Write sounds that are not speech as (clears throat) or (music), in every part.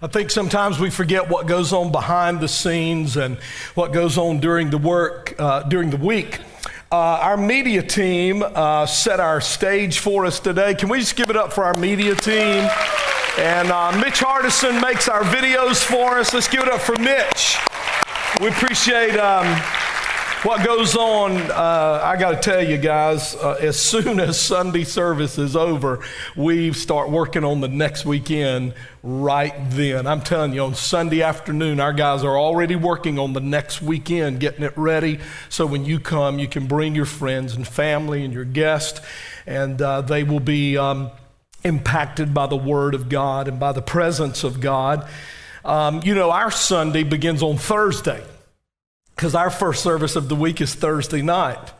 I think sometimes we forget what goes on behind the scenes and what goes on during the work, uh, during the week. Uh, our media team uh, set our stage for us today. Can we just give it up for our media team? And uh, Mitch Hardison makes our videos for us. Let's give it up for Mitch. We appreciate. Um, what goes on, uh, I got to tell you guys, uh, as soon as Sunday service is over, we start working on the next weekend right then. I'm telling you, on Sunday afternoon, our guys are already working on the next weekend, getting it ready. So when you come, you can bring your friends and family and your guests, and uh, they will be um, impacted by the Word of God and by the presence of God. Um, you know, our Sunday begins on Thursday because our first service of the week is Thursday night.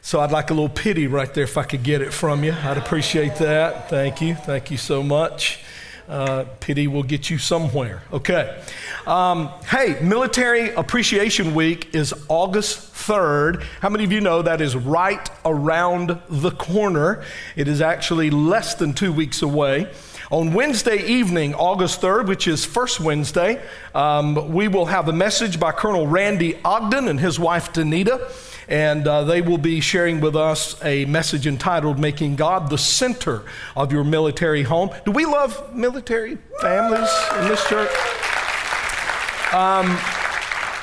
So I'd like a little pity right there if I could get it from you. I'd appreciate that. Thank you. Thank you so much. Uh, pity will get you somewhere. Okay. Um, hey, Military Appreciation Week is August 3rd. How many of you know that is right around the corner? It is actually less than two weeks away. On Wednesday evening, August 3rd, which is First Wednesday, um, we will have a message by Colonel Randy Ogden and his wife Danita. And uh, they will be sharing with us a message entitled Making God the Center of Your Military Home. Do we love military families in this church? Um,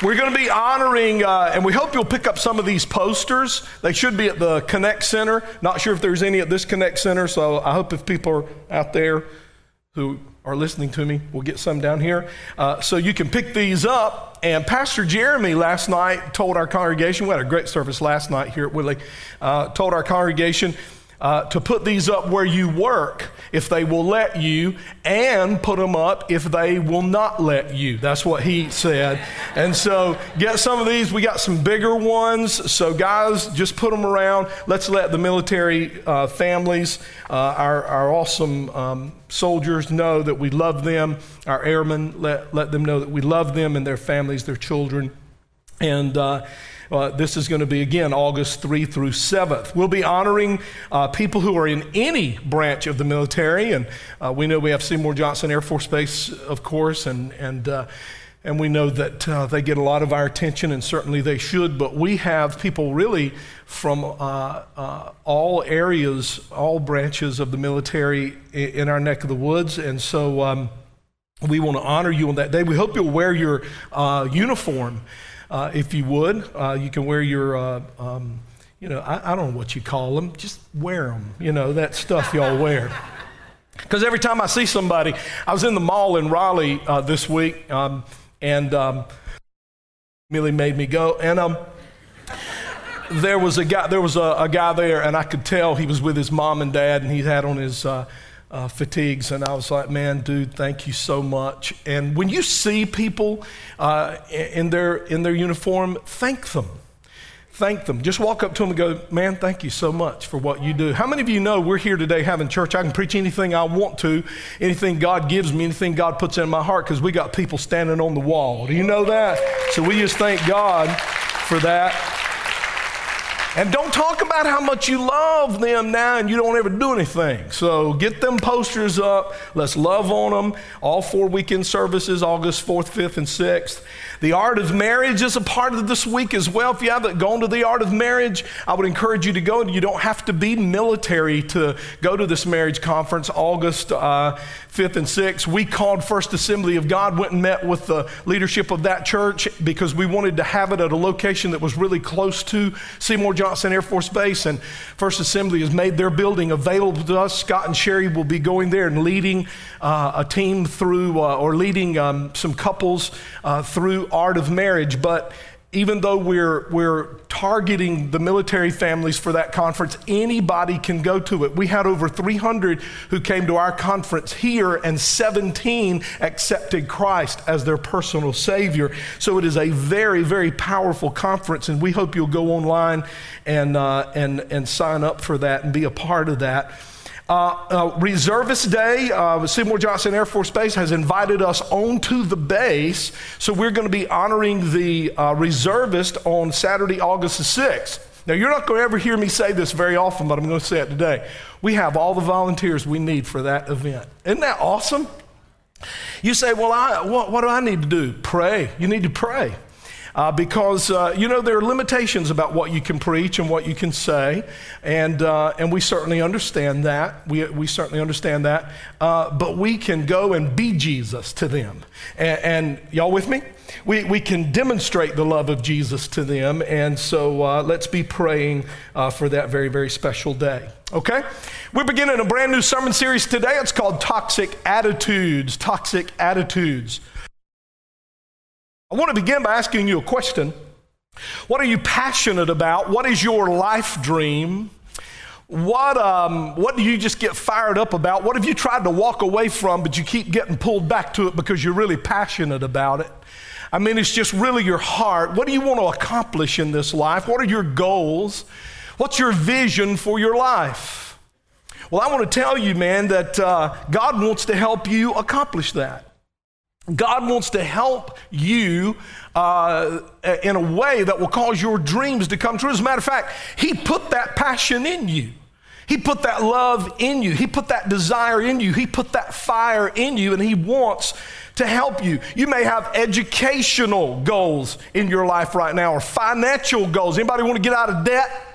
we're going to be honoring, uh, and we hope you'll pick up some of these posters. They should be at the Connect Center. Not sure if there's any at this Connect Center, so I hope if people are out there who are listening to me, we'll get some down here. Uh, so you can pick these up. And Pastor Jeremy last night told our congregation, we had a great service last night here at Whitley, uh, told our congregation uh, to put these up where you work if they will let you, and put them up if they will not let you. That's what he said. And so, get some of these. We got some bigger ones. So, guys, just put them around. Let's let the military uh, families, uh, our, our awesome um, soldiers, know that we love them. Our airmen, let, let them know that we love them and their families, their children. And, uh, this is going to be again August 3 through 7th. We'll be honoring uh, people who are in any branch of the military, and uh, we know we have Seymour Johnson Air Force Base, of course, and and uh, and we know that uh, they get a lot of our attention, and certainly they should. But we have people really from uh, all areas, all branches of the military in, in, our neck of the woods, and so. Um, we want to honor you on that day. We hope you'll wear your uniform uh, if you would. Uh, you can wear your, uh, um, you know, I, I, don't know what you call them. Just wear them, you know, that stuff y'all wear. (laughs) Because every time I see somebody, I was in the mall in Raleigh uh, this week, um, and um, Millie made me go, and um, there was a guy. There was a, a, guy there, and I could tell he was with his mom and dad, and he had on his uh, fatigues. And I was like, man, dude, thank you so much. And when you see people uh, in, their, in their uniform, thank them. Thank them. Just walk up to them and go, man, thank you so much for what you do. How many of you know we're here today having church? I can preach anything I want to, anything God gives me, anything God puts in my heart, because we got people standing on the wall. Do you know that? So we just thank God for that. And don't talk about how much you love them now and you don't ever do anything. So get them posters up. Let's love on them. All four weekend services, August 4th, 5th, and 6th. The Art of Marriage is a part of this week as well. If you haven't gone to the Art of Marriage, I would encourage you to go. You don't have to be military to go to this marriage conference, August uh, 5th and 6th. We called First Assembly of God, went and met with the leadership of that church because we wanted to have it at a location that was really close to Seymour Johnson Air Force Base. And First Assembly has made their building available to us. Scott and Sherry will be going there and leading uh, a team through, uh, or leading um, some couples uh, art of marriage, but even though we're, we're targeting the military families for that conference, anybody can go to it. We had over 300 who came to our conference here, and 17 accepted Christ as their personal Savior. So it is a very, very powerful conference, and we hope you'll go online and, uh, and, and sign up for that and be a part of that. Uh, uh, Reservist Day, uh, Seymour Johnson Air Force Base has invited us onto the base. So we're going to be honoring the uh, reservist on Saturday, August the 6th. Now, you're not going to ever hear me say this very often, but I'm going to say it today. We have all the volunteers we need for that event. Isn't that awesome? You say, Well, I, what, what do I need to do? Pray. You need to pray. Uh, because uh, you know there are limitations about what you can preach and what you can say, and uh, and we certainly understand that. We we certainly understand that. Uh, but we can go and be Jesus to them, and, and y'all with me? We we can demonstrate the love of Jesus to them, and so uh, let's be praying uh, for that very very special day. Okay, we're beginning a brand new sermon series today. It's called Toxic Attitudes. Toxic Attitudes. I want to begin by asking you a question. What are you passionate about? What is your life dream? What, um, what do you just get fired up about? What have you tried to walk away from, but you keep getting pulled back to it because you're really passionate about it? I mean, it's just really your heart. What do you want to accomplish in this life? What are your goals? What's your vision for your life? Well, I want to tell you, man, that uh, God wants to help you accomplish that. God wants to help you uh, in a way that will cause your dreams to come true. As a matter of fact, He put that passion in you. He put that love in you. He put that desire in you. He put that fire in you, and He wants to help you. You may have educational goals in your life right now or financial goals. Anybody want to get out of debt?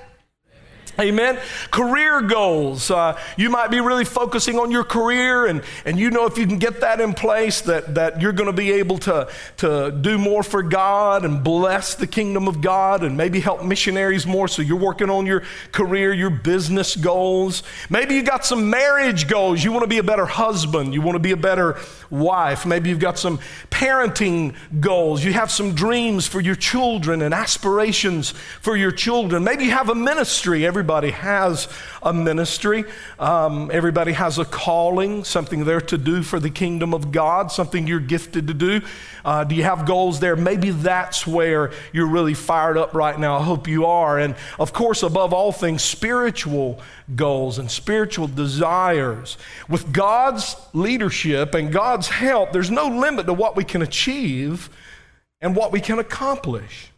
Amen. Career goals. Uh, you might be really focusing on your career, and, and you know if you can get that in place, that, that you're going to be able to, to do more for God and bless the kingdom of God and maybe help missionaries more. So you're working on your career, your business goals. Maybe you've got some marriage goals. You want to be a better husband, you want to be a better wife. Maybe you've got some parenting goals. You have some dreams for your children and aspirations for your children. Maybe you have a ministry. Everybody has a ministry, um, everybody has a calling, something there to do for the kingdom of God, something you're gifted to do. Uh, do you have goals there? Maybe that's where you're really fired up right now. I hope you are. And of course, above all things, spiritual goals and spiritual desires. With God's leadership and God's help, there's no limit to what we can achieve and what we can accomplish.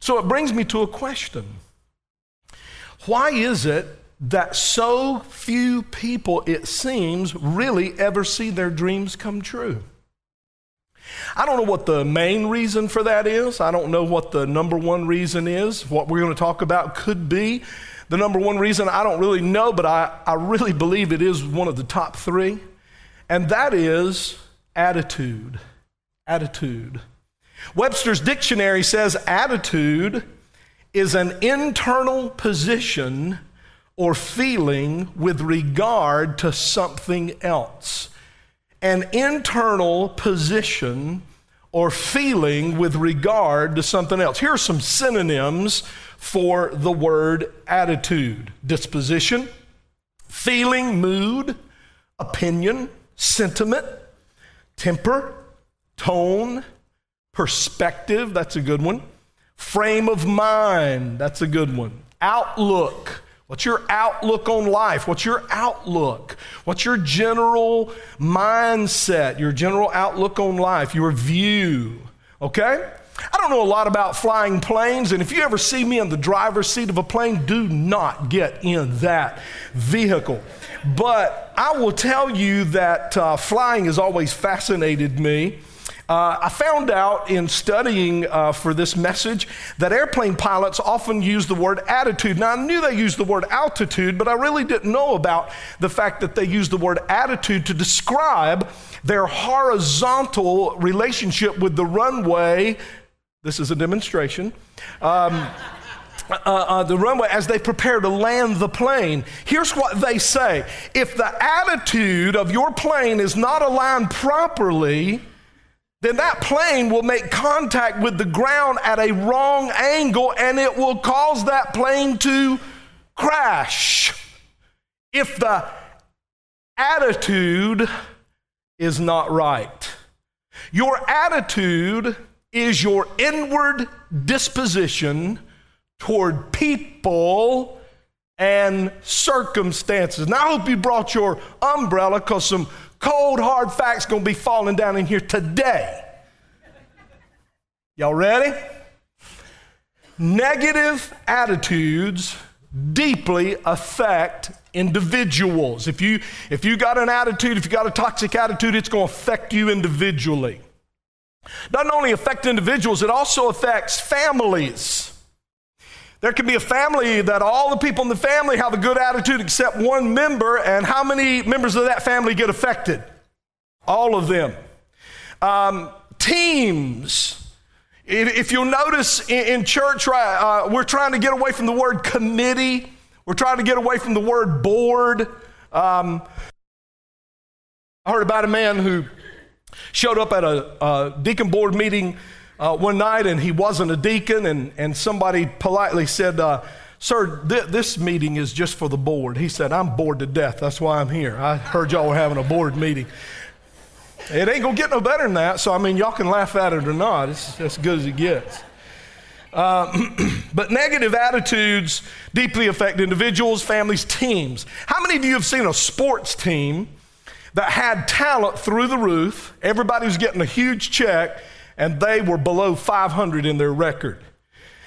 So it brings me to a question Why is it that so few people, it seems, really ever see their dreams come true? I don't know what the main reason for that is. I don't know what the number one reason is. What we're going to talk about could be the number one reason. I don't really know, but I, I really believe it is one of the top three. And that is attitude. Attitude. Webster's dictionary says attitude is an internal position or feeling with regard to something else. An internal position or feeling with regard to something else. Here are some synonyms for the word attitude disposition, feeling, mood, opinion, sentiment, temper, tone, perspective, that's a good one, frame of mind, that's a good one, outlook, What's your outlook on life? What's your outlook? What's your general mindset, your general outlook on life, your view? Okay? I don't know a lot about flying planes, and if you ever see me in the driver's seat of a plane, do not get in that vehicle. But I will tell you that uh, flying has always fascinated me. Uh, I found out in studying uh, for this message that airplane pilots often use the word attitude. Now, I knew they used the word altitude, but I really didn't know about the fact that they use the word attitude to describe their horizontal relationship with the runway. This is a demonstration. Um, uh, uh, the runway as they prepare to land the plane. Here's what they say if the attitude of your plane is not aligned properly, then that plane will make contact with the ground at a wrong angle and it will cause that plane to crash. If the attitude is not right, your attitude is your inward disposition toward people and circumstances. Now, I hope you brought your umbrella because some cold, hard facts going to be falling down in here today. Y'all ready? Negative attitudes deeply affect individuals. If you, if you got an attitude, if you got a toxic attitude, it's going to affect you individually. Doesn't only affect individuals, it also affects families. There can be a family that all the people in the family have a good attitude except one member, and how many members of that family get affected? All of them. Um, teams. If, you'll notice in, church, uh, we're trying to get away from the word committee, we're trying to get away from the word board. Um, I heard about a man who showed up at a, a deacon board meeting uh, one night and he wasn't a deacon, and, and somebody politely said, uh, Sir, th- this meeting is just for the board. He said, I'm bored to death. That's why I'm here. I heard y'all were having a board meeting. It ain't gonna get no better than that, so I mean, y'all can laugh at it or not. It's as good as it gets. Uh, (clears throat) but negative attitudes deeply affect individuals, families, teams. How many of you have seen a sports team that had talent through the roof? Everybody was getting a huge check, and they were below 500 in their record.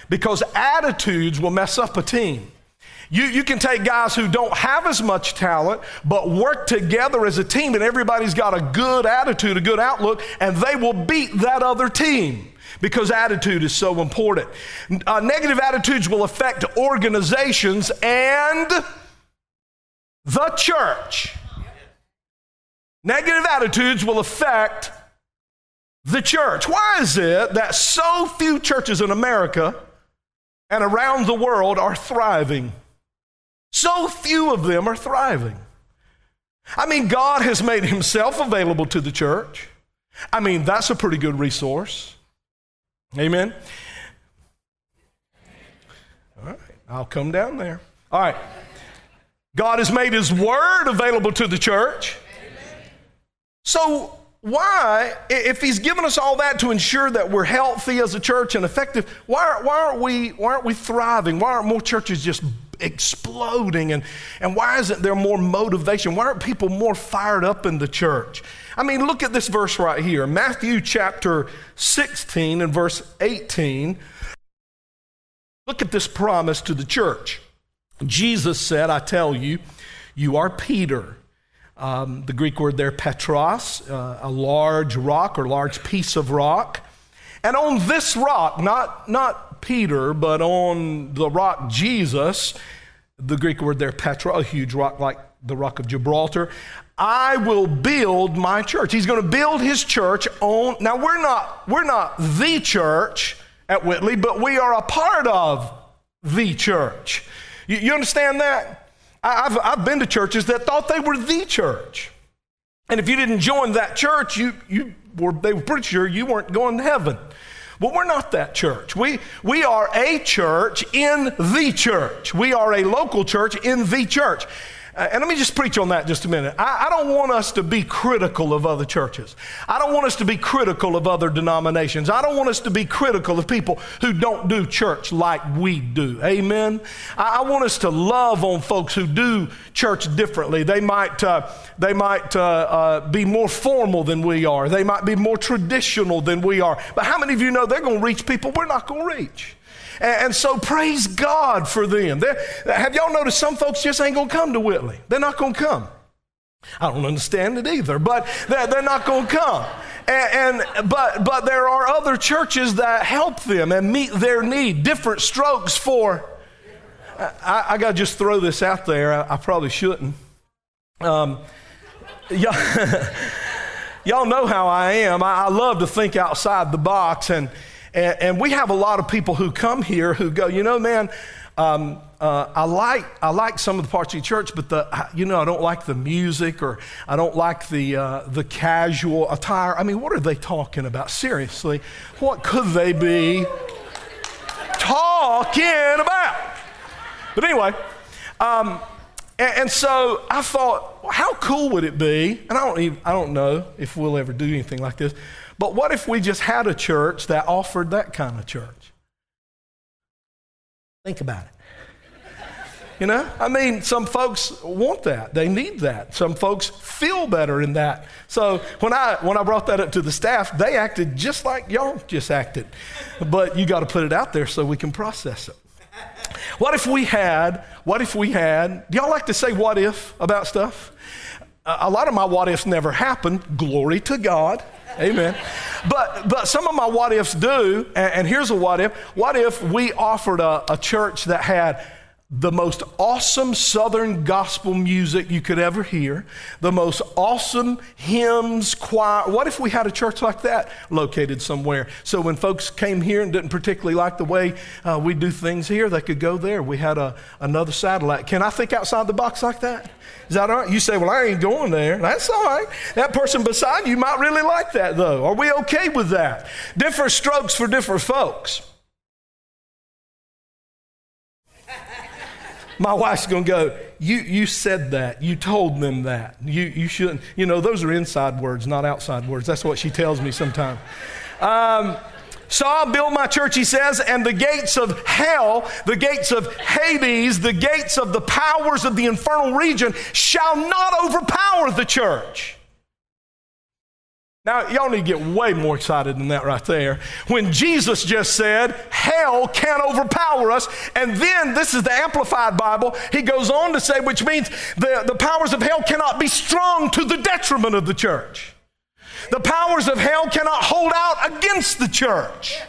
Because attitudes will mess up a team. You, you can take guys who don't have as much talent, but work together as a team, and everybody's got a good attitude, a good outlook, and they will beat that other team because attitude is so important. Uh, negative attitudes will affect organizations and the church. Negative attitudes will affect the church. Why is it that so few churches in America and around the world are thriving? So few of them are thriving. I mean, God has made himself available to the church. I mean, that's a pretty good resource. Amen. All right, I'll come down there. All right. God has made his word available to the church. So, why, if he's given us all that to ensure that we're healthy as a church and effective, why, why, aren't, we, why aren't we thriving? Why aren't more churches just exploding? And, and why isn't there more motivation? Why aren't people more fired up in the church? I mean, look at this verse right here Matthew chapter 16 and verse 18. Look at this promise to the church. Jesus said, I tell you, you are Peter um, the Greek word there, petros, uh, a large rock or large piece of rock. And on this rock, not, not Peter, but on the rock Jesus, the Greek word there, Petra, a huge rock like the rock of Gibraltar, I will build my church. He's going to build his church on. Now we're not we're not the church at Whitley, but we are a part of the church. You, you understand that? I've, I've been to churches that thought they were the church. And if you didn't join that church, you, you were, they were pretty sure you weren't going to heaven. Well, we're not that church. We, we are a church in the church. We are a local church in the church. Uh, and let me just preach on that just a minute. I, I, don't want us to be critical of other churches. I don't want us to be critical of other denominations. I don't want us to be critical of people who don't do church like we do. Amen. I, I want us to love on folks who do church differently. They might, uh, they might uh, uh be more formal than we are. They might be more traditional than we are. But how many of you know they're going to reach people we're not going to reach? And, so praise God for them. They're, have y'all noticed some folks just ain't going to come to Whitley? They're not going to come. I don't understand it either, but they're, they're not going to come. And, and, but but there are other churches that help them and meet their need. Different strokes for. I, I got to just throw this out there. I, I probably shouldn't. Um, (laughs) y'all, (laughs) y'all know how I am. I, I love to think outside the box, and and, and, we have a lot of people who come here who go, you know, man, um, uh, I like I like some of the parts of the church, but the you know I don't like the music or I don't like the uh, the casual attire. I mean, what are they talking about? Seriously, what could they be talking about? But anyway, um, and, and, so I thought, how cool would it be? And I don't even I don't know if we'll ever do anything like this. But what if we just had a church that offered that kind of church? Think about it. You know, I mean, some folks want that. They need that. Some folks feel better in that. So when I when I brought that up to the staff, they acted just like y'all just acted. But you got to put it out there so we can process it. What if we had, what if we had, do y'all like to say what if about stuff? a lot of my what ifs never happened. Glory to God. Amen. But but some of my what ifs do, and, and here's a what if. What if we offered a, a church that had the most awesome Southern gospel music you could ever hear, the most awesome hymns, choir. What if we had a church like that located somewhere? So when folks came here and didn't particularly like the way uh, we do things here, they could go there. We had a, another satellite. Can I think outside the box like that? Is that all right? You say, well, I ain't going there. That's all right. That person beside you might really like that, though. Are we okay with that? Different strokes for different folks. My wife's going to go, you, you said that. You told them that. You, you shouldn't. You know, those are inside words, not outside words. That's what she tells me sometimes. Um, so I'll build my church, he says, and the gates of hell, the gates of Hades, the gates of the powers of the infernal region shall not overpower the church. Now, y'all need to get way more excited than that right there. When Jesus just said, hell can't overpower us. And then, this is the Amplified Bible, he goes on to say, which means the, the powers of hell cannot be strong to the detriment of the church. The powers of hell cannot hold out against the church.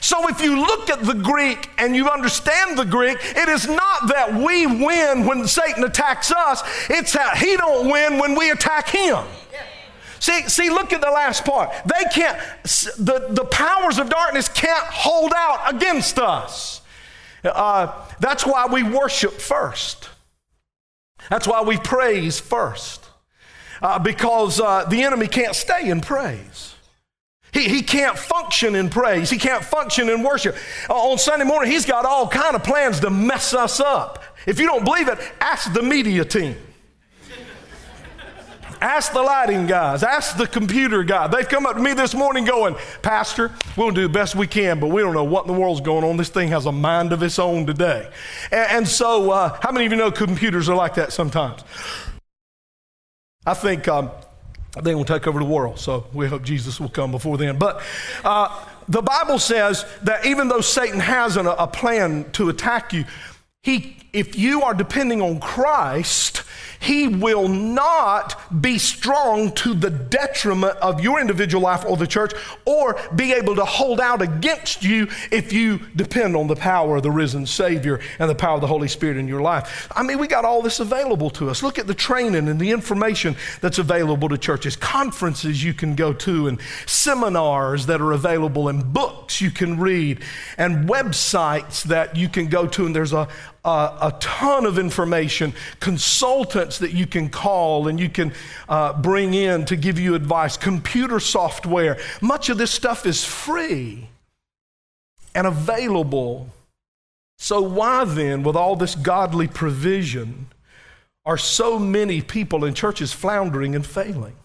So if you look at the Greek and you understand the Greek, it is not that we win when Satan attacks us, it's that he don't win when we attack him. See, see, look at the last part. They can't, the, the powers of darkness can't hold out against us. Uh, that's why we worship first. That's why we praise first. Uh, because uh, the enemy can't stay in praise. He, he can't function in praise. He can't function in worship. Uh, on Sunday morning, he's got all kind of plans to mess us up. If you don't believe it, ask the media team. Ask the lighting guys, ask the computer guy. They've come up to me this morning going, Pastor, we'll do the best we can, but we don't know what in the world's going on. This thing has a mind of its own today. And, and so, uh, how many of you know computers are like that sometimes? I think um, they will take over the world, so we hope Jesus will come before then. But uh, the Bible says that even though Satan has an, a plan to attack you, he, if you are depending on Christ, he will not be strong to the detriment of your individual life or the church, or be able to hold out against you if you depend on the power of the risen Savior and the power of the Holy Spirit in your life. I mean, we got all this available to us. Look at the training and the information that's available to churches, conferences you can go to, and seminars that are available, and books you can read, and websites that you can go to, and there's a, a, a ton of information, consultants that you can call and you can uh, bring in to give you advice, computer software. Much of this stuff is free and available. So, why then, with all this godly provision, are so many people in churches floundering and failing?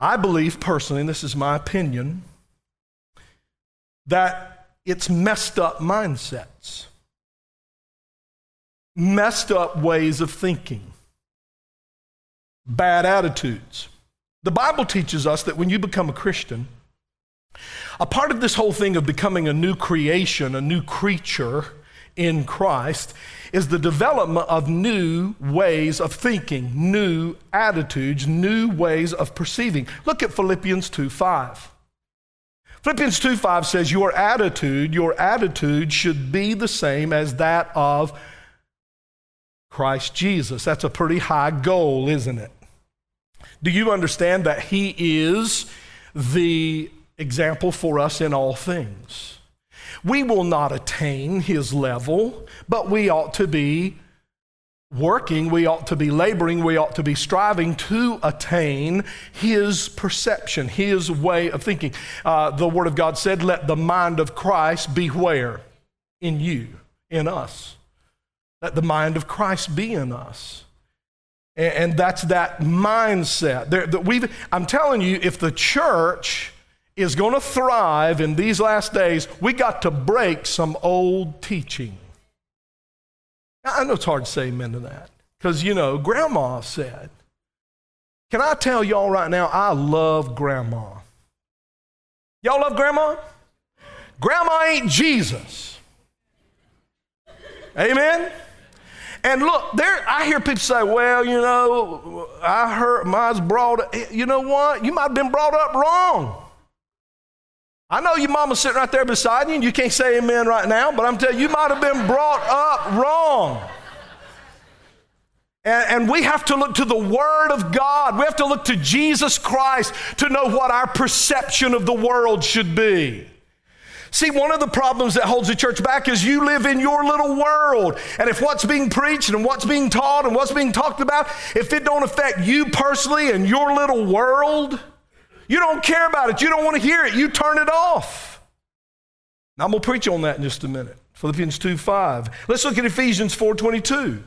I believe personally, and this is my opinion, that it's messed up mindsets messed up ways of thinking, bad attitudes. The Bible teaches us that when you become a Christian, a part of this whole thing of becoming a new creation, a new creature in Christ, is the development of new ways of thinking, new attitudes, new ways of perceiving. Look at Philippians 2 5. Philippians 2 5 says, Your attitude, your attitude should be the same as that of Christ Jesus. That's a pretty high goal, isn't it? Do you understand that He is the example for us in all things? We will not attain His level, but we ought to be working, we ought to be laboring, we ought to be striving to attain His perception, His way of thinking. Uh, the Word of God said, Let the mind of Christ be where? In you, in us. Let the mind of Christ be in us. And, that's that mindset. There, that we've, I'm telling you, if the church is going to thrive in these last days, we got to break some old teaching. I know it's hard to say amen to that because, you know, grandma said, Can I tell y'all right now, I love grandma. Y'all love grandma? Grandma ain't Jesus. Amen? And look, there I hear people say, well, you know, I heard mine's brought up. you know what? You might have been brought up wrong. I know your mama's sitting right there beside you, and you can't say amen right now, but I'm telling you, you might have been brought up wrong. And, and, we have to look to the Word of God. We have to look to Jesus Christ to know what our perception of the world should be. See, one of the problems that holds the church back is you live in your little world. And if what's being preached and what's being taught and what's being talked about, if it don't affect you personally and your little world, you don't care about it. You don't want to hear it. You turn it off. Now I'm going to preach on that in just a minute. Philippians 2 5. Let's look at Ephesians 4 22.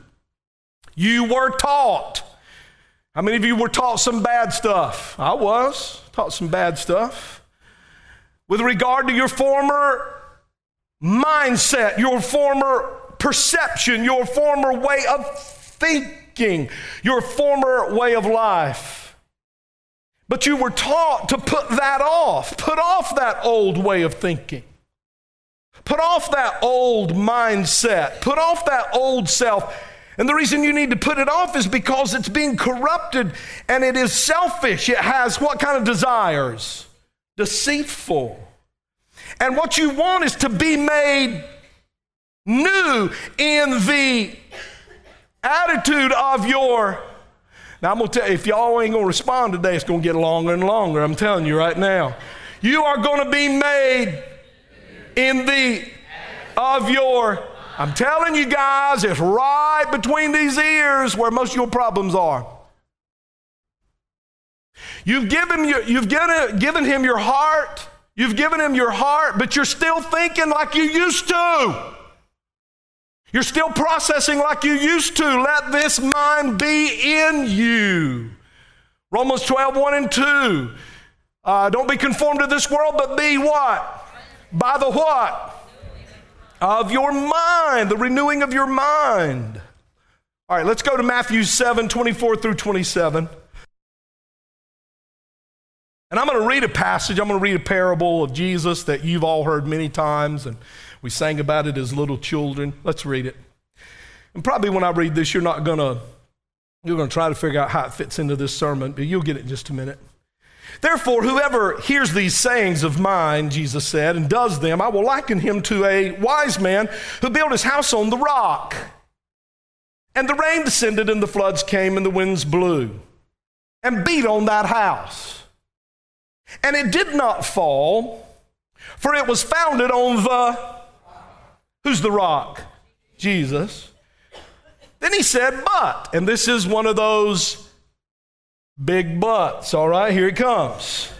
You were taught. How many of you were taught some bad stuff? I was taught some bad stuff with regard to your former mindset, your former perception, your former way of thinking, your former way of life. But you were taught to put that off, put off that old way of thinking. Put off that old mindset, put off that old self. And the reason you need to put it off is because it's being corrupted and it is selfish. It has what kind of desires? Deceitful. And what you want is to be made new in the attitude of your. Now, I'm going to tell you, if y'all ain't going to respond today, it's going to get longer and longer. I'm telling you right now. You are going to be made in the of your. I'm telling you guys, it's right between these ears where most of your problems are. You've given, you've given, given him your heart. You've given him your heart, but you're still thinking like you used to. You're still processing like you used to. Let this mind be in you. Romans 12, 1 and 2. Uh, don't be conformed to this world, but be what? By the what? Of your mind, the renewing of your mind. All right, let's go to Matthew 7, 24 through 27. And I'm going to read a passage, I'm going to read a parable of Jesus that you've all heard many times, and we sang about it as little children. Let's read it. And probably when I read this, you're not going to you're going to try to figure out how it fits into this sermon, but you'll get it in just a minute. Therefore, whoever hears these sayings of mine, Jesus said, and does them, I will liken him to a wise man who built his house on the rock. And the rain descended, and the floods came, and the winds blew and beat on that house and it did not fall, for it was founded on the. Who's the rock? Jesus. Then he said, but, and this is one of those big buts, all right? Here it comes.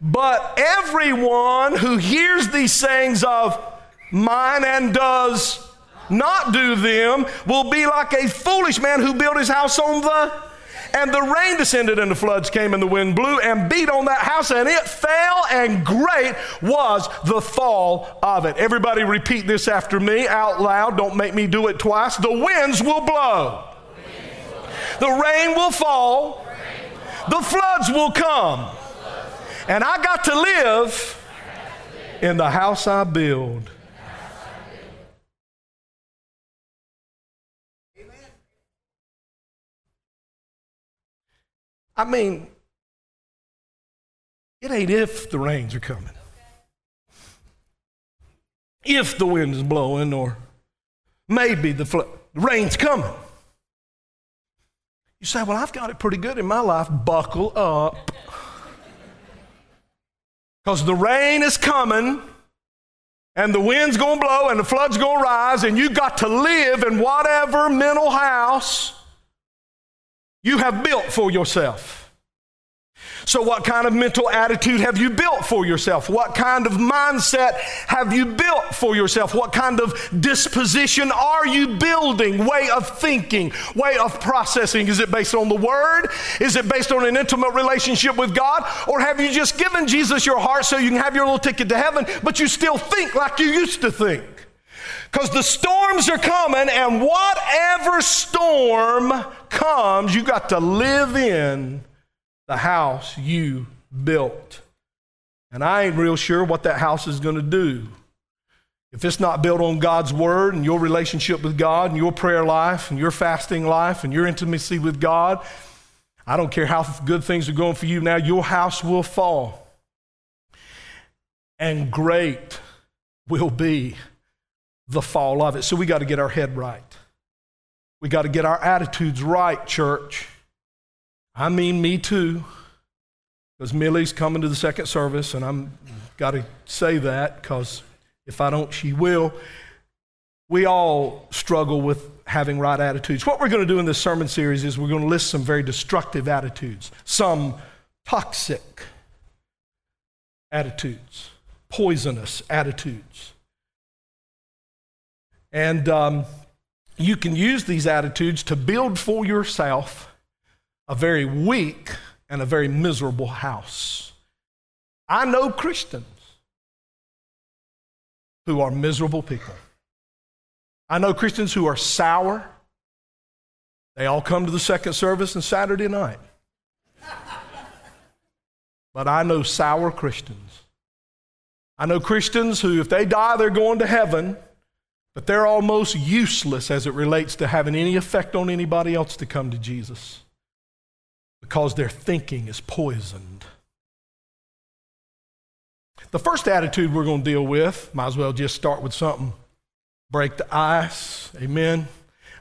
But everyone who hears these sayings of mine and does not do them will be like a foolish man who built his house on the and the rain descended, and the floods came, and the wind blew and beat on that house, and it fell, and great was the fall of it. Everybody repeat this after me out loud. Don't make me do it twice. The winds will blow, the rain will fall, the floods will come, and I got to live in the house I build. I mean, it ain't if the rains are coming, if the wind is blowing, or maybe the, fl- the rain's coming. You say, Well, I've got it pretty good in my life. Buckle up. Because the rain is coming, and the wind's going to blow, and the flood's going to rise, and you got to live in whatever mental house you have built for yourself. So, what kind of mental attitude have you built for yourself? What kind of mindset have you built for yourself? What kind of disposition are you building? Way of thinking, way of processing? Is it based on the Word? Is it based on an intimate relationship with God? Or have you just given Jesus your heart so you can have your little ticket to heaven, but you still think like you used to think? Because the storms are coming, and whatever storm comes, you got to live in the house you built. And I ain't real sure what that house is going to do. if it's not built on God's word and your relationship with God and your prayer life and your fasting life and your intimacy with God, I don't care how good things are going for you now, your house will fall. And great will be the fall of it. So we got to get our head right. We got to get our attitudes right, church. I mean, me too. Because Millie's coming to the second service, and I'm got to say that because if I don't, she will. We all struggle with having right attitudes. What we're going to do in this sermon series is we're going to list some very destructive attitudes, some toxic attitudes, poisonous attitudes. And um, you can use these attitudes to build for yourself a very weak and a very miserable house. I know Christians who are miserable people. I know Christians who are sour. They all come to the second service on Saturday night. But I know sour Christians. I know Christians who, if they die, they're going to heaven, but they're almost useless as it relates to having any effect on anybody else to come to Jesus because their thinking is poisoned. The first attitude we're going to deal with, might as well just start with something. Break the ice. Amen.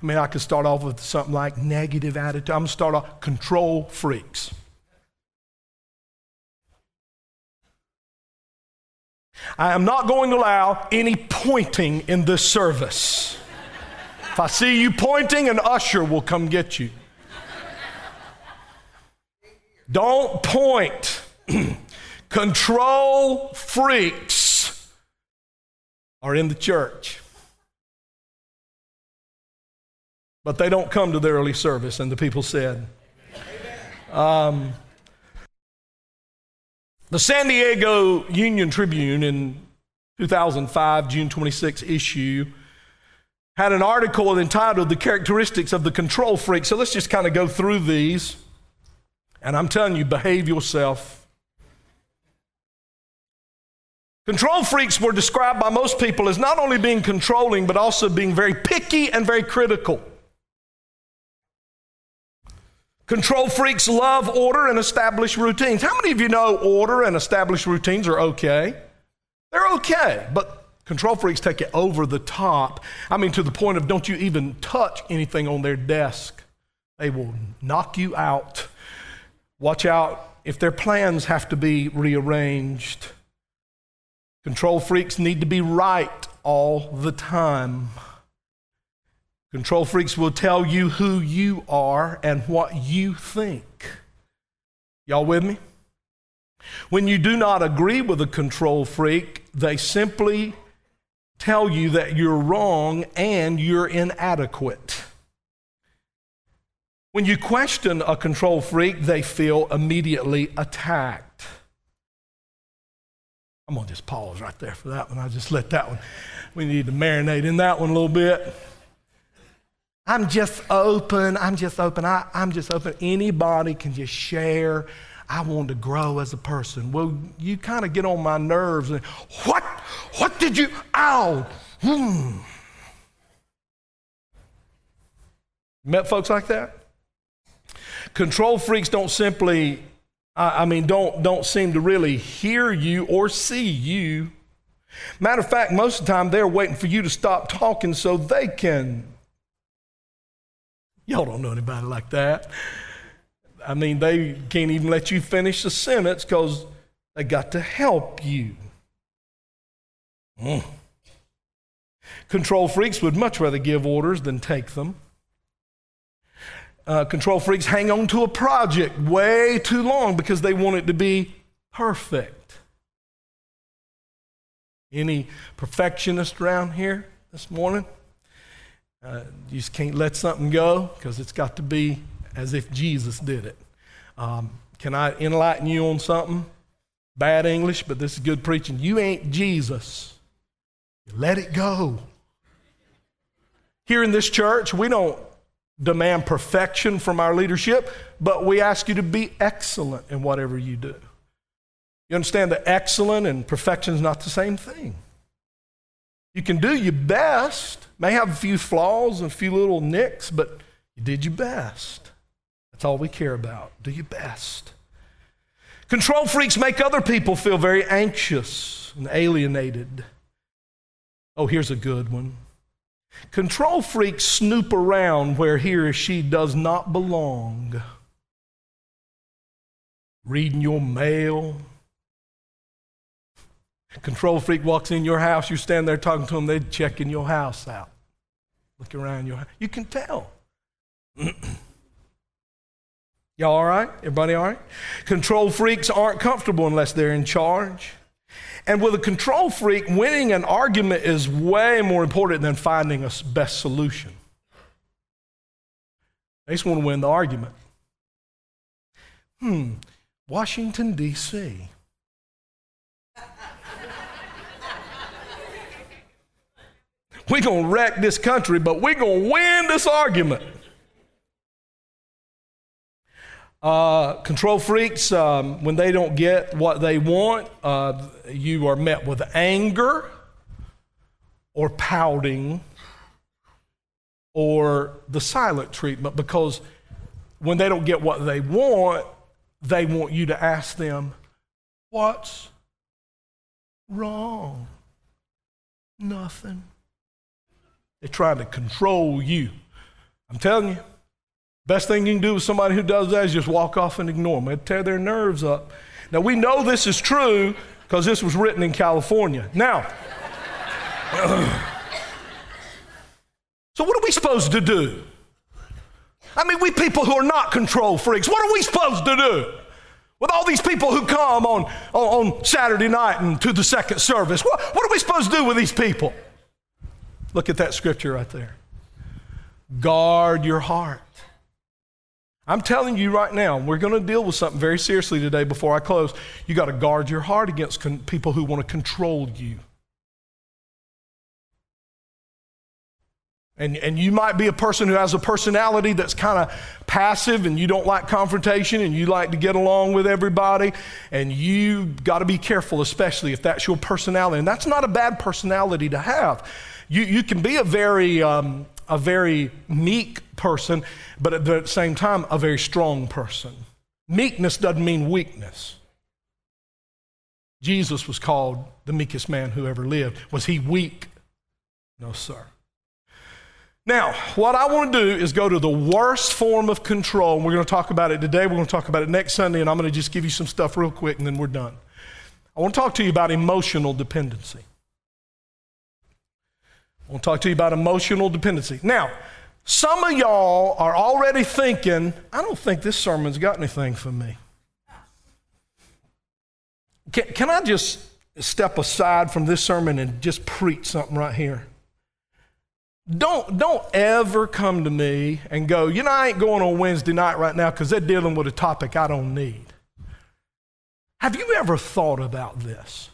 I mean, I could start off with something like negative attitude. I'm going to start off control freaks. I am not going to allow any pointing in this service. If I see you pointing, an usher will come get you. Don't point. (clears throat) Control freaks are in the church. But they don't come to the early service, and the people said. Um, the San Diego Union Tribune in 2005, June 26 issue, had an article entitled The Characteristics of the Control Freak. So let's just kind of go through these. And I'm telling you, behave yourself. Control freaks were described by most people as not only being controlling, but also being very picky and very critical. Control freaks love order and established routines. How many of you know order and established routines are okay? They're okay, but control freaks take it over the top. I mean, to the point of don't you even touch anything on their desk. They will knock you out. Watch out if their plans have to be rearranged. Control freaks need to be right all the time. Control freaks will tell you who you are and what you think. Y'all with me? When you do not agree with a control freak, they simply tell you that you're wrong and you're inadequate. When you question a control freak, they feel immediately attacked. I'm going to just pause right there for that one. I'll just let that one, we need to marinate in that one a little bit. I'm just open. I'm just open. I, I'm just open. Anybody can just share. I want to grow as a person. Well, you kind of get on my nerves. And, what? What did you? Ow. Hmm. Met folks like that? Control freaks don't simply I mean, don't, don't seem to really hear you or see you. Matter of fact, most of the time they're waiting for you to stop talking so they can. Y'all don't know anybody like that. I mean, they can't even let you finish a sentence because they got to help you. Mm. Control freaks would much rather give orders than take them uh, control freaks hang on to a project way too long because they want it to be perfect. Any perfectionist around here this morning? Uh, you just can't let something go because it's got to be as if Jesus did it. Um, can I enlighten you on something? Bad English, but this is good preaching. You ain't Jesus. Let it go. Here in this church, we don't demand perfection from our leadership, but we ask you to be excellent in whatever you do. You understand that excellent and perfection is not the same thing. You can do your best. May have a few flaws and a few little nicks, but you did your best. That's all we care about. Do your best. Control freaks make other people feel very anxious and alienated. Oh, here's a good one. Control freaks snoop around where he or she does not belong. Reading your mail. Control freak walks in your house, you stand there talking to them, they're checking your house out. Look around your. You can tell. (clears throat) Y'all all right? Everybody all right? Control freaks aren't comfortable unless they're in charge. And with a control freak, winning an argument is way more important than finding a best solution. They just want to win the argument. Hmm, Washington, D.C. we're going to wreck this country, but we're going to win this argument. Uh, control freaks, um, when they don't get what they want, uh, you are met with anger or pouting or the silent treatment because when they don't get what they want, they want you to ask them, What's wrong? Nothing. They're trying to control you. I'm telling you. Best thing you can do with somebody who does that is just walk off and ignore them. It'll tear their nerves up. Now, we know this is true because this was written in California. Now, (clears throat) so what are we supposed to do? I mean, we people who are not control freaks, what are we supposed to do? With all these people who come on, on, on Saturday night and to the second service, what, what are we supposed to do with these people? Look at that scripture right there. Guard your heart. I'm telling you right now, we're going to deal with something very seriously today before I close. You got to guard your heart against con- people who want to control you. And, and you might be a person who has a personality that's kind of passive and you don't like confrontation and you like to get along with everybody. And you got to be careful, especially if that's your personality. And that's not a bad personality to have. You, you can be a very um, a very meek person, but at the same time, a very strong person. Meekness doesn't mean weakness. Jesus was called the meekest man who ever lived. Was he weak? No, sir. Now, what I want to do is go to the worst form of control. We're going to talk about it today. We're going to talk about it next Sunday, and I'm going to just give you some stuff real quick, and then we're done. I want to talk to you about emotional dependency. To talk to you about emotional dependency. Now, some of y'all are already thinking, I don't think this sermon's got anything for me. Can, can I just step aside from this sermon and just preach something right here? Don't, don't ever come to me and go, you know, I ain't going on Wednesday night right now because they're dealing with a topic I don't need. Have you ever thought about this?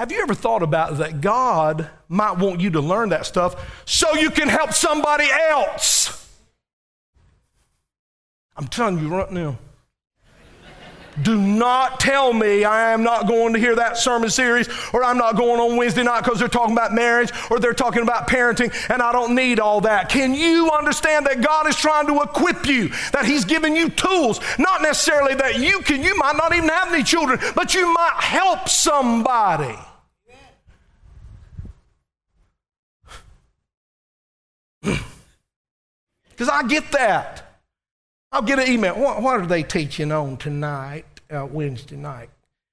Have you ever thought about that God might want you to learn that stuff so you can help somebody else? I'm telling you right now. Do not tell me I am not going to hear that sermon series or I'm not going on Wednesday night because they're talking about marriage or they're talking about parenting and I don't need all that. Can you understand that God is trying to equip you, that He's giving you tools? Not necessarily that you can, you might not even have any children, but you might help somebody. Because I get that. I'll get an email. What, what are they teaching on tonight, uh, Wednesday night?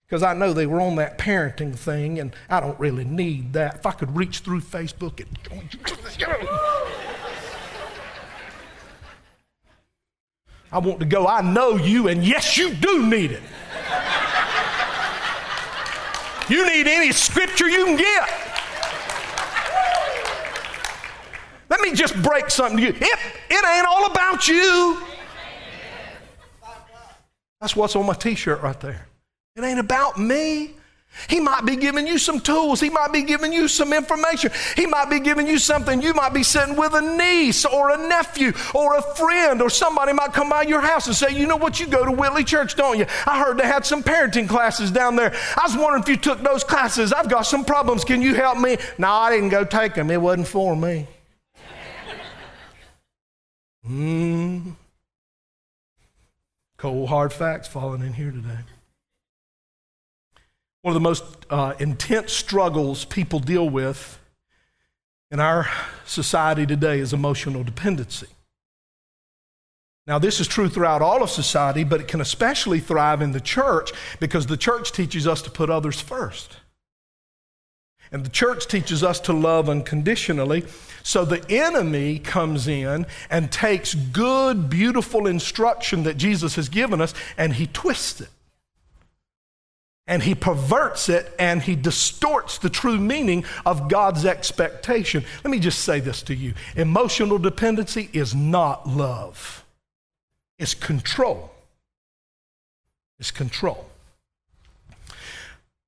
Because I know they were on that parenting thing, and I don't really need that. If I could reach through Facebook and. (laughs) I want to go, I know you, and yes, you do need it. You need any scripture you can get. Let me just break something to you. It, it ain't all about you. That's what's on my t shirt right there. It ain't about me. He might be giving you some tools. He might be giving you some information. He might be giving you something. You might be sitting with a niece or a nephew or a friend or somebody might come by your house and say, You know what? You go to Whitley Church, don't you? I heard they had some parenting classes down there. I was wondering if you took those classes. I've got some problems. Can you help me? No, I didn't go take them. It wasn't for me. Hmm. Cold, hard facts falling in here today. One of the most uh, intense struggles people deal with in our society today is emotional dependency. Now, this is true throughout all of society, but it can especially thrive in the church because the church teaches us to put others first. And the church teaches us to love unconditionally. So the enemy comes in and takes good, beautiful instruction that Jesus has given us and he twists it and he perverts it and he distorts the true meaning of God's expectation. Let me just say this to you emotional dependency is not love, it's control. It's control.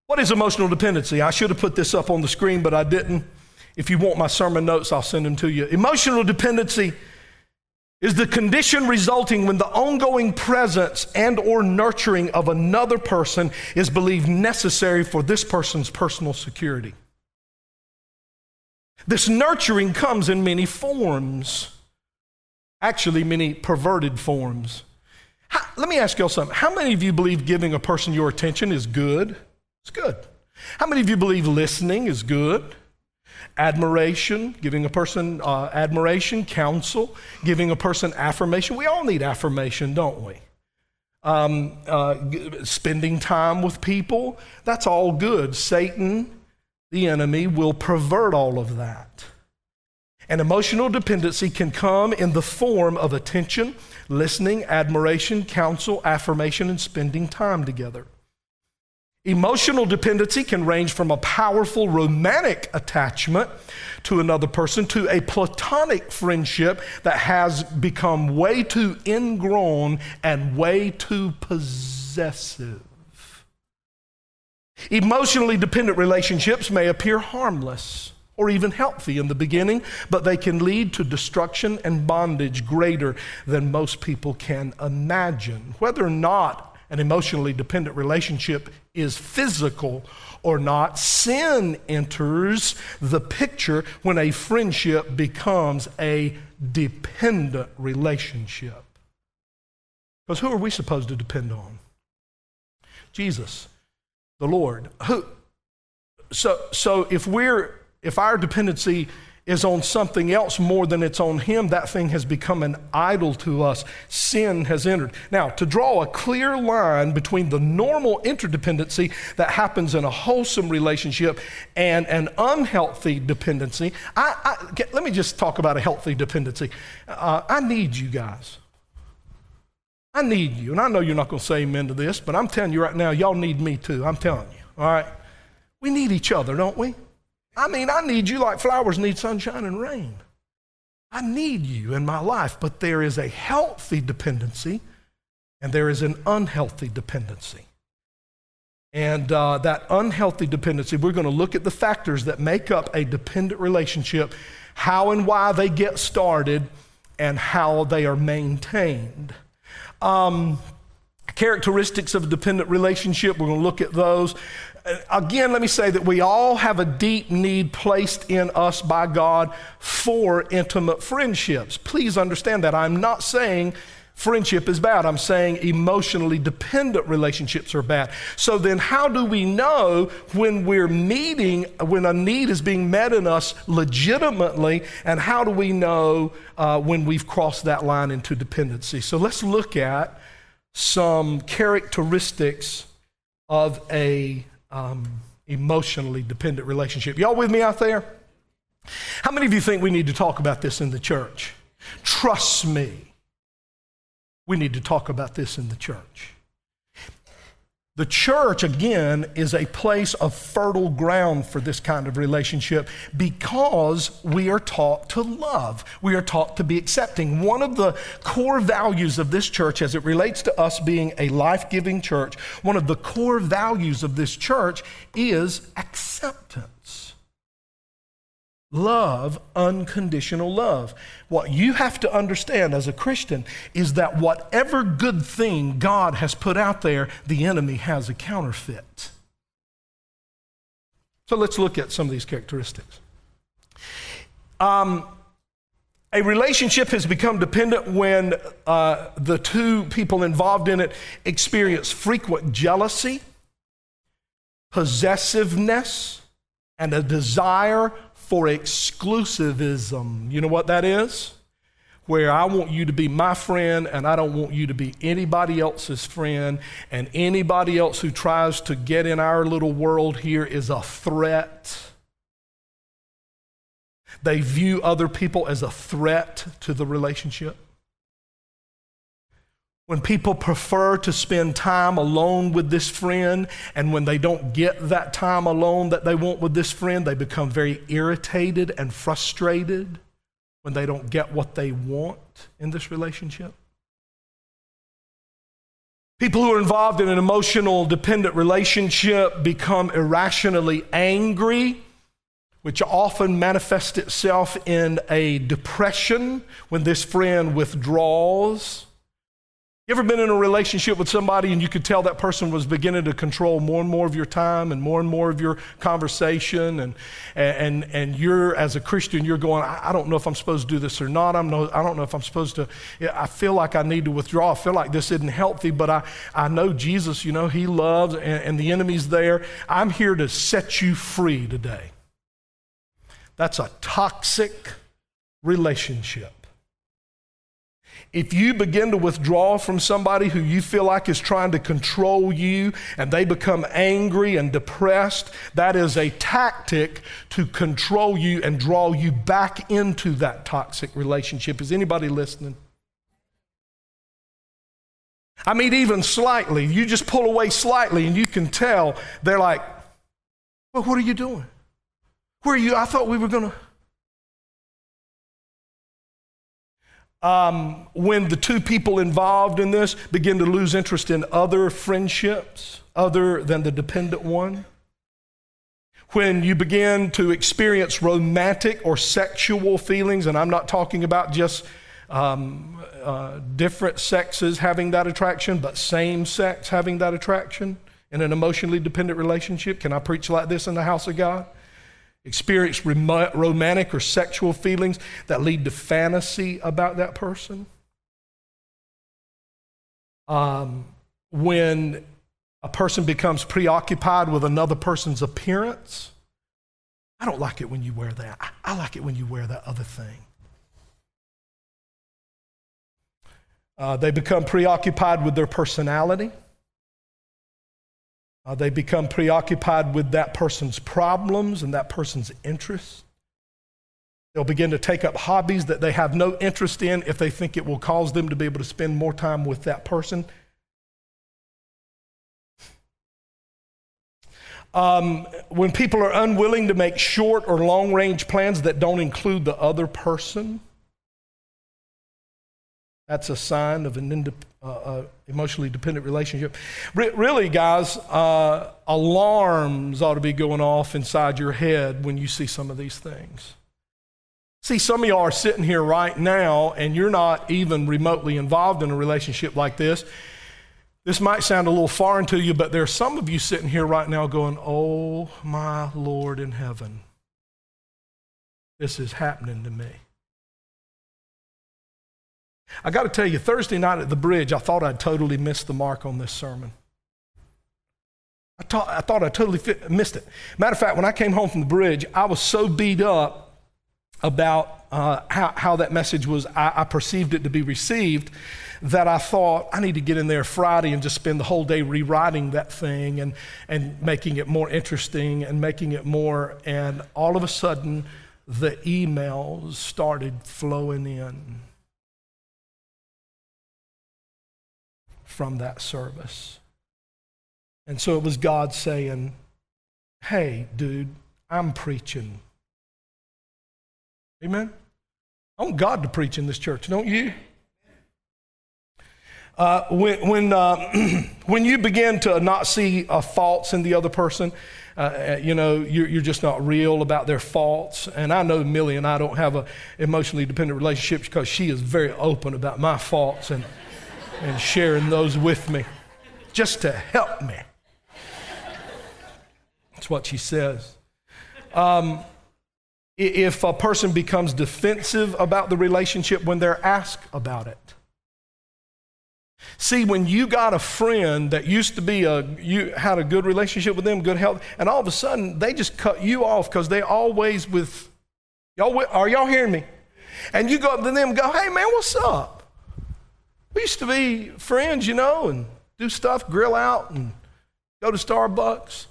What is emotional dependency? I should have put this up on the screen, but I didn't. If you want my sermon notes, I'll send them to you. Emotional dependency is the condition resulting when the ongoing presence and or nurturing of another person is believed necessary for this person's personal security. This nurturing comes in many forms, actually, many perverted forms. How, let me ask y'all something. How many of you believe giving a person your attention is good? It's good. How many of you believe listening is good? admiration, giving a person uh, admiration, counsel, giving a person affirmation. We all need affirmation, don't we? Um, uh, spending time with people, that's all good. Satan, the enemy, will pervert all of that. And emotional dependency can come in the form of attention, listening, admiration, counsel, affirmation, and spending time together. Emotional dependency can range from a powerful romantic attachment to another person to a platonic friendship that has become way too ingrown and way too possessive. Emotionally dependent relationships may appear harmless or even healthy in the beginning, but they can lead to destruction and bondage greater than most people can imagine. Whether or not an emotionally dependent relationship is physical or not, sin enters the picture when a friendship becomes a dependent relationship. Because who are we supposed to depend on? Jesus, the Lord. Who? So, so if we're if our dependency is on something else more than it's on Him, that thing has become an idol to us. Sin has entered. Now, to draw a clear line between the normal interdependency that happens in a wholesome relationship and an unhealthy dependency, I, I, let me just talk about a healthy dependency. Uh, I need you guys. I need you. And I know you're not going to say amen to this, but I'm telling you right now, y'all need me too. I'm telling you. All right? We need each other, don't we? I mean, I need you like flowers need sunshine and rain. I need you in my life, but there is a healthy dependency and there is an unhealthy dependency. And uh, that unhealthy dependency, we're going to look at the factors that make up a dependent relationship, how and why they get started, and how they are maintained. Um, characteristics of a dependent relationship, we're going to look at those again, let me say that we all have a deep need placed in us by God for intimate friendships. Please understand that. I'm not saying friendship is bad. I'm saying emotionally dependent relationships are bad. So then, how do we know when we're meeting, when a need is being met in us legitimately, and how do we know uh, when we've crossed that line into dependency? So let's look at some characteristics of a um, emotionally dependent relationship. Y'all with me out there? How many of you think we need to talk about this in the church? Trust me. We need to talk about this in the church. The church, again, is a place of fertile ground for this kind of relationship because we are taught to love. We are taught to be accepting. One of the core values of this church, as it relates to us being a life giving church, one of the core values of this church is acceptance. Love, unconditional love. What you have to understand as a Christian is that whatever good thing God has put out there, the enemy has a counterfeit. So let's look at some of these characteristics. Um, a relationship has become dependent when uh, the two people involved in it experience frequent jealousy, possessiveness, and a desire for exclusivism. You know what that is? Where I want you to be my friend and I don't want you to be anybody else's friend, and anybody else who tries to get in our little world here is a threat. They view other people as a threat to the relationship. When people prefer to spend time alone with this friend, and when they don't get that time alone that they want with this friend, they become very irritated and frustrated when they don't get what they want in this relationship. People who are involved in an emotional dependent relationship become irrationally angry, which often manifests itself in a depression when this friend withdraws you ever been in a relationship with somebody and you could tell that person was beginning to control more and more of your time and more and more of your conversation and and and you're as a Christian you're going I, don't know if I'm supposed to do this or not. I'm no I don't know if I'm supposed to I feel like I need to withdraw. I feel like this isn't healthy but I I know Jesus you know he loves and, and the enemy's there. I'm here to set you free today. That's a toxic relationship if you begin to withdraw from somebody who you feel like is trying to control you and they become angry and depressed, that is a tactic to control you and draw you back into that toxic relationship. Is anybody listening? I mean, even slightly. You just pull away slightly and you can tell they're like, well, what are you doing? Where are you? I thought we were going to. Um, when the two people involved in this begin to lose interest in other friendships other than the dependent one. When you begin to experience romantic or sexual feelings, and I'm not talking about just um, uh, different sexes having that attraction, but same sex having that attraction in an emotionally dependent relationship. Can I preach like this in the house of God? Experience romantic or sexual feelings that lead to fantasy about that person. Um, when a person becomes preoccupied with another person's appearance, I don't like it when you wear that. I, I like it when you wear that other thing. Uh, they become preoccupied with their personality. Uh, they become preoccupied with that person's problems and that person's interests. They'll begin to take up hobbies that they have no interest in if they think it will cause them to be able to spend more time with that person. Um, when people are unwilling to make short or long range plans that don't include the other person, that's a sign of an independent uh, emotionally dependent relationship. Re- really, guys, uh, alarms ought to be going off inside your head when you see some of these things. See, some of y'all are sitting here right now and you're not even remotely involved in a relationship like this. This might sound a little foreign to you, but there are some of you sitting here right now going, Oh, my Lord in heaven, this is happening to me. I got to tell you, Thursday night at the bridge, I thought I'd totally missed the mark on this sermon. I, ta- I thought I totally fit, missed it. Matter of fact, when I came home from the bridge, I was so beat up about uh, how, how that message was, I, I perceived it to be received, that I thought I need to get in there Friday and just spend the whole day rewriting that thing and, and making it more interesting and making it more. And all of a sudden, the emails started flowing in. From that service. And so it was God saying, Hey, dude, I'm preaching. Amen? I want God to preach in this church, don't you? Uh, when when, uh, (clears throat) when you begin to not see uh, faults in the other person, uh, uh, you know, you're, you're, just not real about their faults. And I know Millie and I don't have an emotionally dependent relationship because she is very open about my faults and, and sharing those with me just to help me. That's what she says. Um, if a person becomes defensive about the relationship when they're asked about it. See, when you got a friend that used to be a, you had a good relationship with them, good health, and all of a sudden they just cut you off because they always with, y'all, are y'all hearing me? And you go up to them go, hey man, what's up? We used to be friends, you know, and do stuff, grill out and go to Starbucks.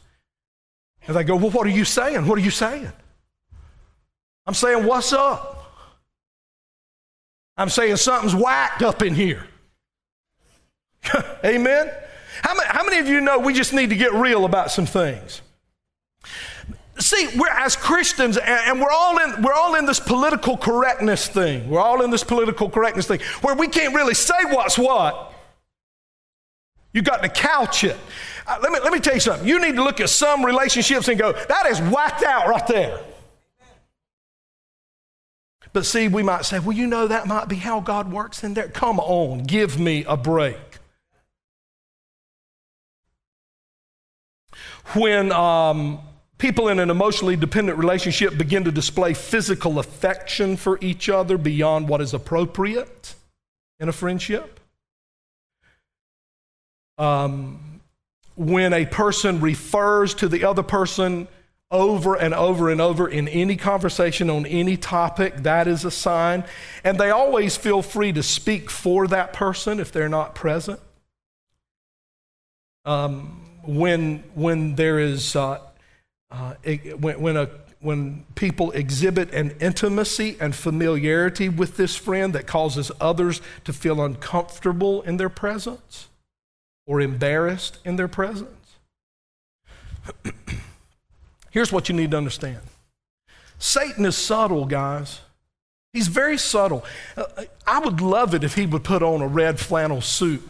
And they go, well, what are you saying? What are you saying? I'm saying, what's up? I'm saying something's whacked up in here. (laughs) Amen? How many, how many of you know we just need to get real about some things? See, we're as Christians, and, we're all in we're all in this political correctness thing. We're all in this political correctness thing where we can't really say what's what. You got to couch it. Uh, let me let me tell you something. You need to look at some relationships and go, that is whacked out right there. But see, we might say, well, you know, that might be how God works in there. Come on, give me a break. When um, people in an emotionally dependent relationship begin to display physical affection for each other beyond what is appropriate in a friendship, um, when a person refers to the other person over and over and over in any conversation on any topic, that is a sign. And they always feel free to speak for that person if they're not present. Um, when, when there is, uh, uh, when, when, a, when people exhibit an intimacy and familiarity with this friend that causes others to feel uncomfortable in their presence or embarrassed in their presence. (clears throat) Here's what you need to understand Satan is subtle, guys. He's very subtle. Uh, I would love it if he would put on a red flannel suit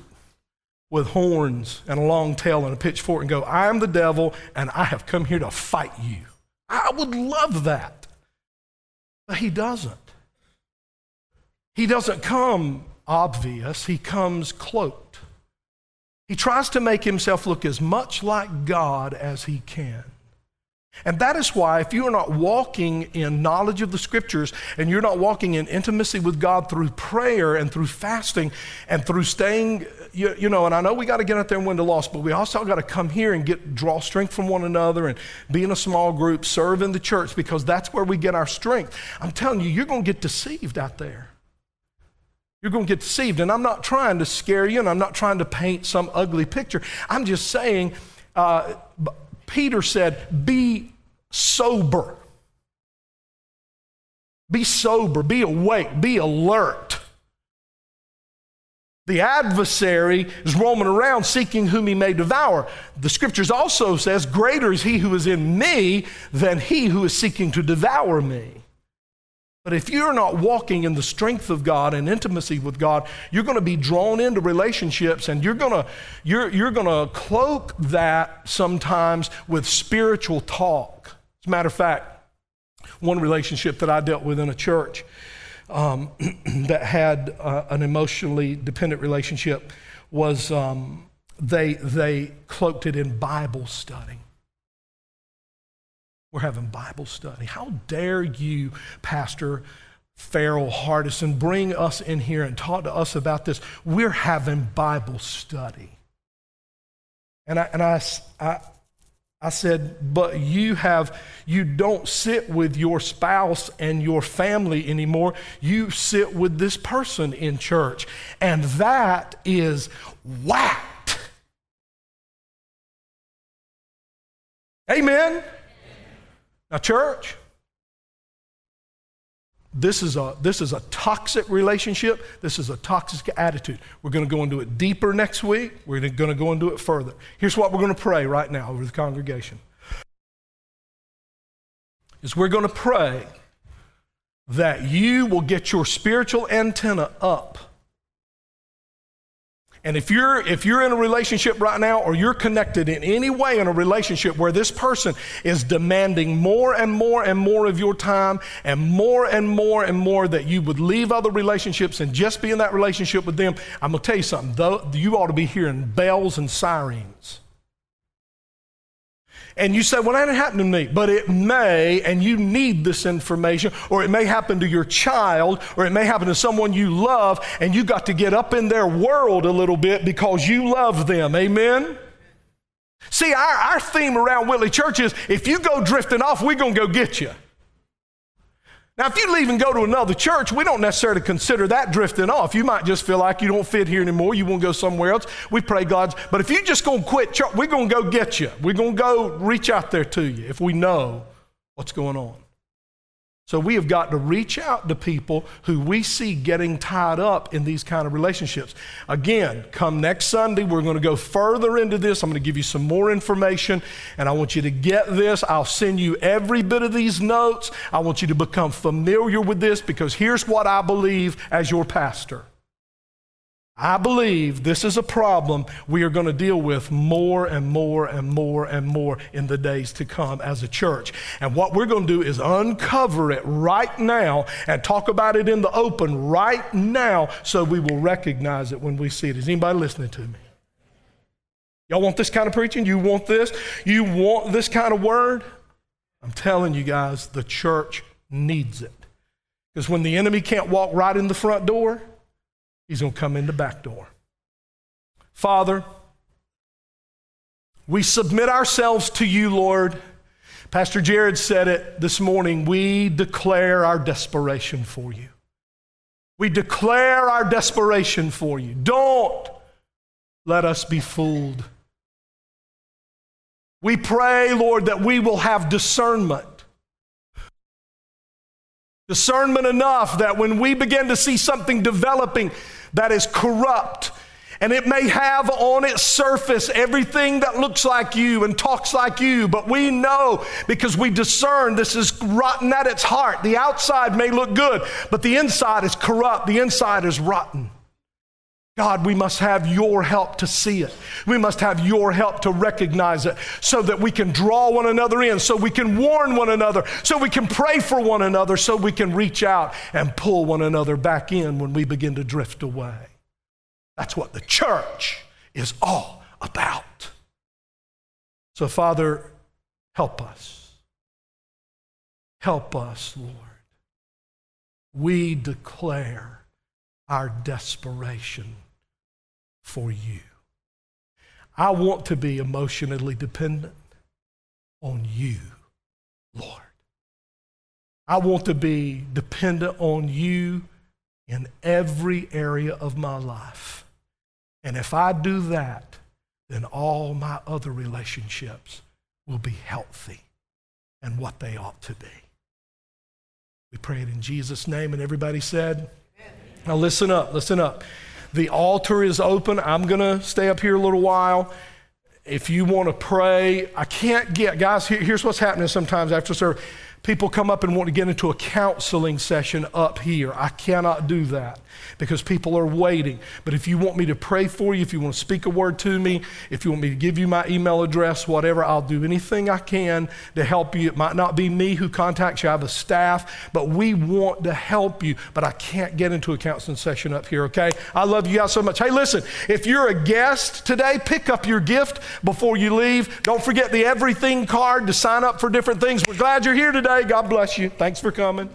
with horns and a long tail and a pitchfork and go, I am the devil and I have come here to fight you. I would love that. But he doesn't. He doesn't come obvious, he comes cloaked. He tries to make himself look as much like God as he can. And that is why, if you are not walking in knowledge of the scriptures and you're not walking in intimacy with God through prayer and through fasting and through staying, you, you know, and I know we got to get out there and win the loss, but we also got to come here and get draw strength from one another and be in a small group, serve in the church because that's where we get our strength. I'm telling you, you're going to get deceived out there. You're going to get deceived. And I'm not trying to scare you and I'm not trying to paint some ugly picture. I'm just saying, uh, Peter said, Be sober. Be sober, be awake, be alert. The adversary is roaming around seeking whom he may devour. The scriptures also says, Greater is he who is in me than he who is seeking to devour me. But if you're not walking in the strength of God and intimacy with God, you're going to be drawn into relationships and you're going to, you're, you're going to cloak that sometimes with spiritual talk. As a matter of fact, one relationship that I dealt with in a church um, (clears throat) that had uh, an emotionally dependent relationship was um, they, they cloaked it in Bible study. We're having Bible study. How dare you, Pastor Farrell Hardison, bring us in here and talk to us about this? We're having Bible study. And I, and I, I, I said, but you have, you don't sit with your spouse and your family anymore. You sit with this person in church. And that is whacked. Amen. Now, church, this is a this is a toxic relationship. This is a toxic attitude. We're going to go into it deeper next week. We're going to go into it further. Here's what we're going to pray right now over the congregation. Is we're going to pray that you will get your spiritual antenna up and if you're if you're in a relationship right now or you're connected in any way in a relationship where this person is demanding more and more and more of your time and more and more and more that you would leave other relationships and just be in that relationship with them, I'm going to tell you something. Though you ought to be hearing bells and sirens. And you say, well, that didn't happen to me. But it may, and you need this information, or it may happen to your child, or it may happen to someone you love, and you got to get up in their world a little bit because you love them. Amen? See, our, our theme around Whitley Church is if you go drifting off, we're going to go get you. Now, if you leave and go to another church, we don't necessarily consider that drifting off. You might just feel like you don't fit here anymore. You want to go somewhere else. We pray God's. But if you just going to quit church, we're going to go get you. We're going to go reach out there to you if we know what's going on. So we have got to reach out to people who we see getting tied up in these kind of relationships. Again, come next Sunday, we're going to go further into this. I'm going to give you some more information, and I want you to get this. I'll send you every bit of these notes. I want you to become familiar with this because here's what I believe as your pastor. I believe this is a problem we are going to deal with more and more and more and more in the days to come as a church. And what we're going to do is uncover it right now and talk about it in the open right now so we will recognize it when we see it. Is anybody listening to me? Y'all want this kind of preaching? You want this? You want this kind of word? I'm telling you guys, the church needs it. Because when the enemy can't walk right in the front door, He's going to come in the back door. Father, we submit ourselves to you, Lord. Pastor Jared said it this morning. We declare our desperation for you. We declare our desperation for you. Don't let us be fooled. We pray, Lord, that we will have discernment. Discernment enough that when we begin to see something developing that is corrupt. And it may have on its surface everything that looks like you and talks like you, but we know because we discern this is rotten at its heart. The outside may look good, but the inside is corrupt, the inside is rotten. God, we must have your help to see it. We must have your help to recognize it so that we can draw one another in, so we can warn one another, so we can pray for one another, so we can reach out and pull one another back in when we begin to drift away. That's what the church is all about. So, Father, help us. Help us, Lord. We declare our desperation for you. I want to be emotionally dependent on you, Lord. I want to be dependent on you in every area of my life. And if I do that, then all my other relationships will be healthy and what they ought to be. We pray it in Jesus' name, and everybody said, Amen. Now listen up, listen up. The altar is open. I'm going to stay up here a little while. If you want to pray, I can't get, guys, here, here's what's happening sometimes after service. People come up and want to get into a counseling session up here. I cannot do that because people are waiting. But if you want me to pray for you, if you want to speak a word to me, if you want me to give you my email address, whatever, I'll do anything I can to help you. It might not be me who contacts you, I have a staff, but we want to help you. But I can't get into a counseling session up here, okay? I love you guys so much. Hey, listen, if you're a guest today, pick up your gift before you leave. Don't forget the everything card to sign up for different things. We're glad you're here today. God bless you. Thanks for coming.